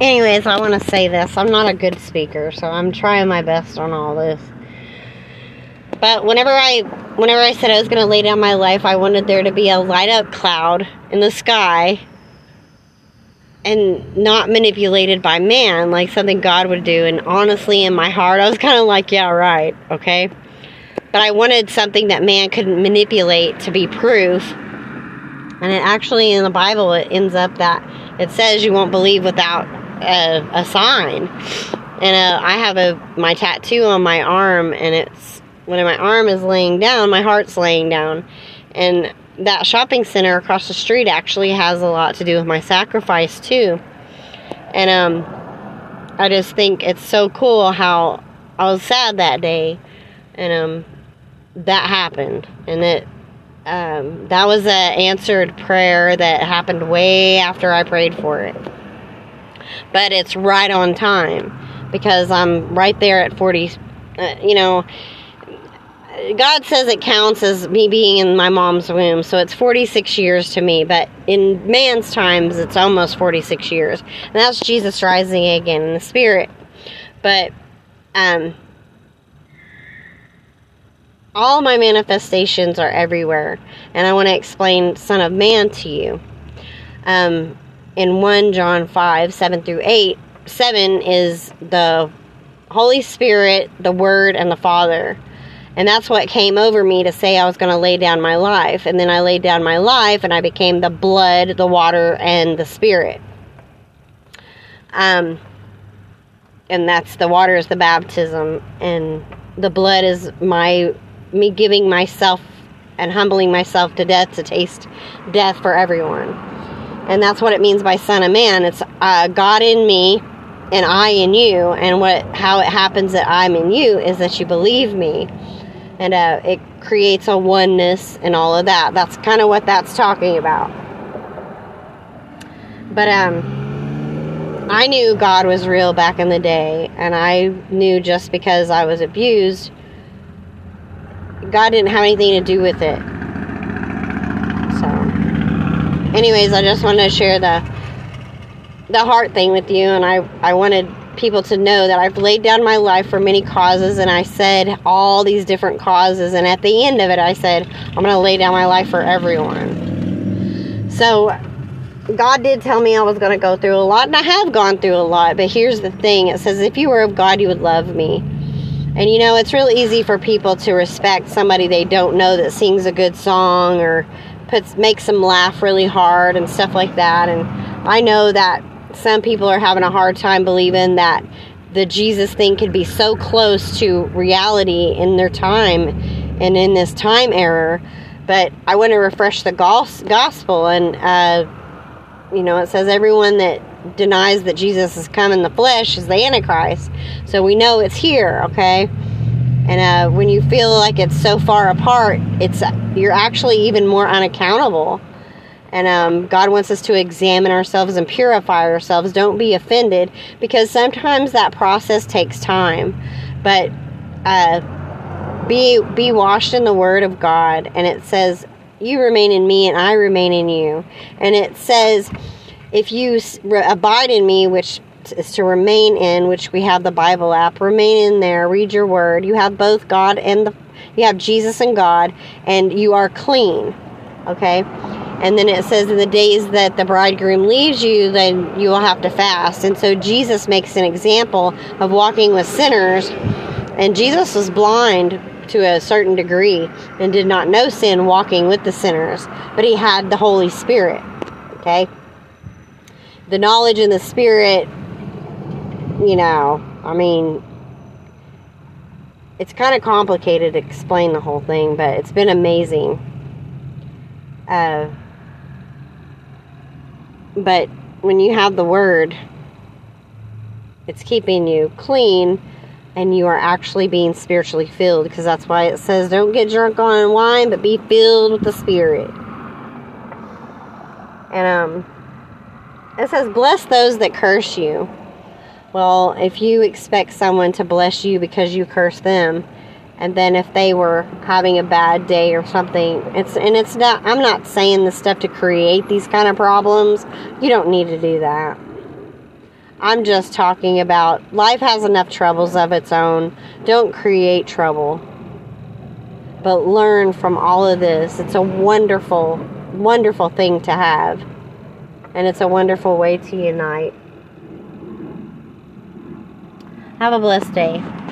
anyways, I want to say this. I'm not a good speaker, so I'm trying my best on all this. But whenever I whenever I said I was going to lay down my life, I wanted there to be a light up cloud in the sky and not manipulated by man like something God would do. And honestly, in my heart, I was kind of like, yeah, right, okay. But I wanted something that man could manipulate to be proof. And it actually in the Bible it ends up that it says you won't believe without a, a sign. And uh, I have a my tattoo on my arm, and it's when my arm is laying down, my heart's laying down, and that shopping center across the street actually has a lot to do with my sacrifice too. And um I just think it's so cool how I was sad that day and um that happened and it um that was a answered prayer that happened way after I prayed for it. But it's right on time because I'm right there at 40 uh, you know God says it counts as me being in my mom's womb, so it's 46 years to me, but in man's times, it's almost 46 years. And that's Jesus rising again in the spirit. But, um, all my manifestations are everywhere, and I want to explain Son of Man to you. Um, in 1 John 5 7 through 8, 7 is the Holy Spirit, the Word, and the Father. And that's what came over me to say I was going to lay down my life. And then I laid down my life and I became the blood, the water, and the spirit. Um, and that's the water is the baptism, and the blood is my me giving myself and humbling myself to death to taste death for everyone. And that's what it means by Son of Man. It's uh, God in me and I in you. And what how it happens that I'm in you is that you believe me and uh, it creates a oneness and all of that. That's kind of what that's talking about. But um, I knew God was real back in the day, and I knew just because I was abused, God didn't have anything to do with it. So, anyways, I just wanted to share the the heart thing with you, and I I wanted people to know that I've laid down my life for many causes and I said all these different causes and at the end of it I said I'm going to lay down my life for everyone. So God did tell me I was going to go through a lot and I have gone through a lot, but here's the thing. It says if you were of God you would love me. And you know, it's real easy for people to respect somebody they don't know that sings a good song or puts makes them laugh really hard and stuff like that and I know that some people are having a hard time believing that the Jesus thing could be so close to reality in their time and in this time error. But I want to refresh the gospel, and uh, you know, it says everyone that denies that Jesus has come in the flesh is the Antichrist. So we know it's here, okay? And uh, when you feel like it's so far apart, it's you're actually even more unaccountable and um, God wants us to examine ourselves and purify ourselves. Don't be offended because sometimes that process takes time. But uh, be be washed in the Word of God, and it says, "You remain in me, and I remain in you." And it says, "If you abide in me, which is to remain in, which we have the Bible app. Remain in there. Read your Word. You have both God and the you have Jesus and God, and you are clean." Okay and then it says, in the days that the bridegroom leaves you, then you will have to fast. And so Jesus makes an example of walking with sinners. And Jesus was blind to a certain degree and did not know sin walking with the sinners, but he had the Holy Spirit. Okay? The knowledge and the Spirit, you know, I mean, it's kind of complicated to explain the whole thing, but it's been amazing. Uh, but when you have the word, it's keeping you clean and you are actually being spiritually filled because that's why it says don't get drunk on wine but be filled with the spirit and um it says bless those that curse you well, if you expect someone to bless you because you curse them, and then if they were having a bad day or something, it's and it's not. I'm not saying the stuff to create these kind of problems. You don't need to do that. I'm just talking about life has enough troubles of its own. Don't create trouble. But learn from all of this. It's a wonderful, wonderful thing to have. And it's a wonderful way to unite. Have a blessed day.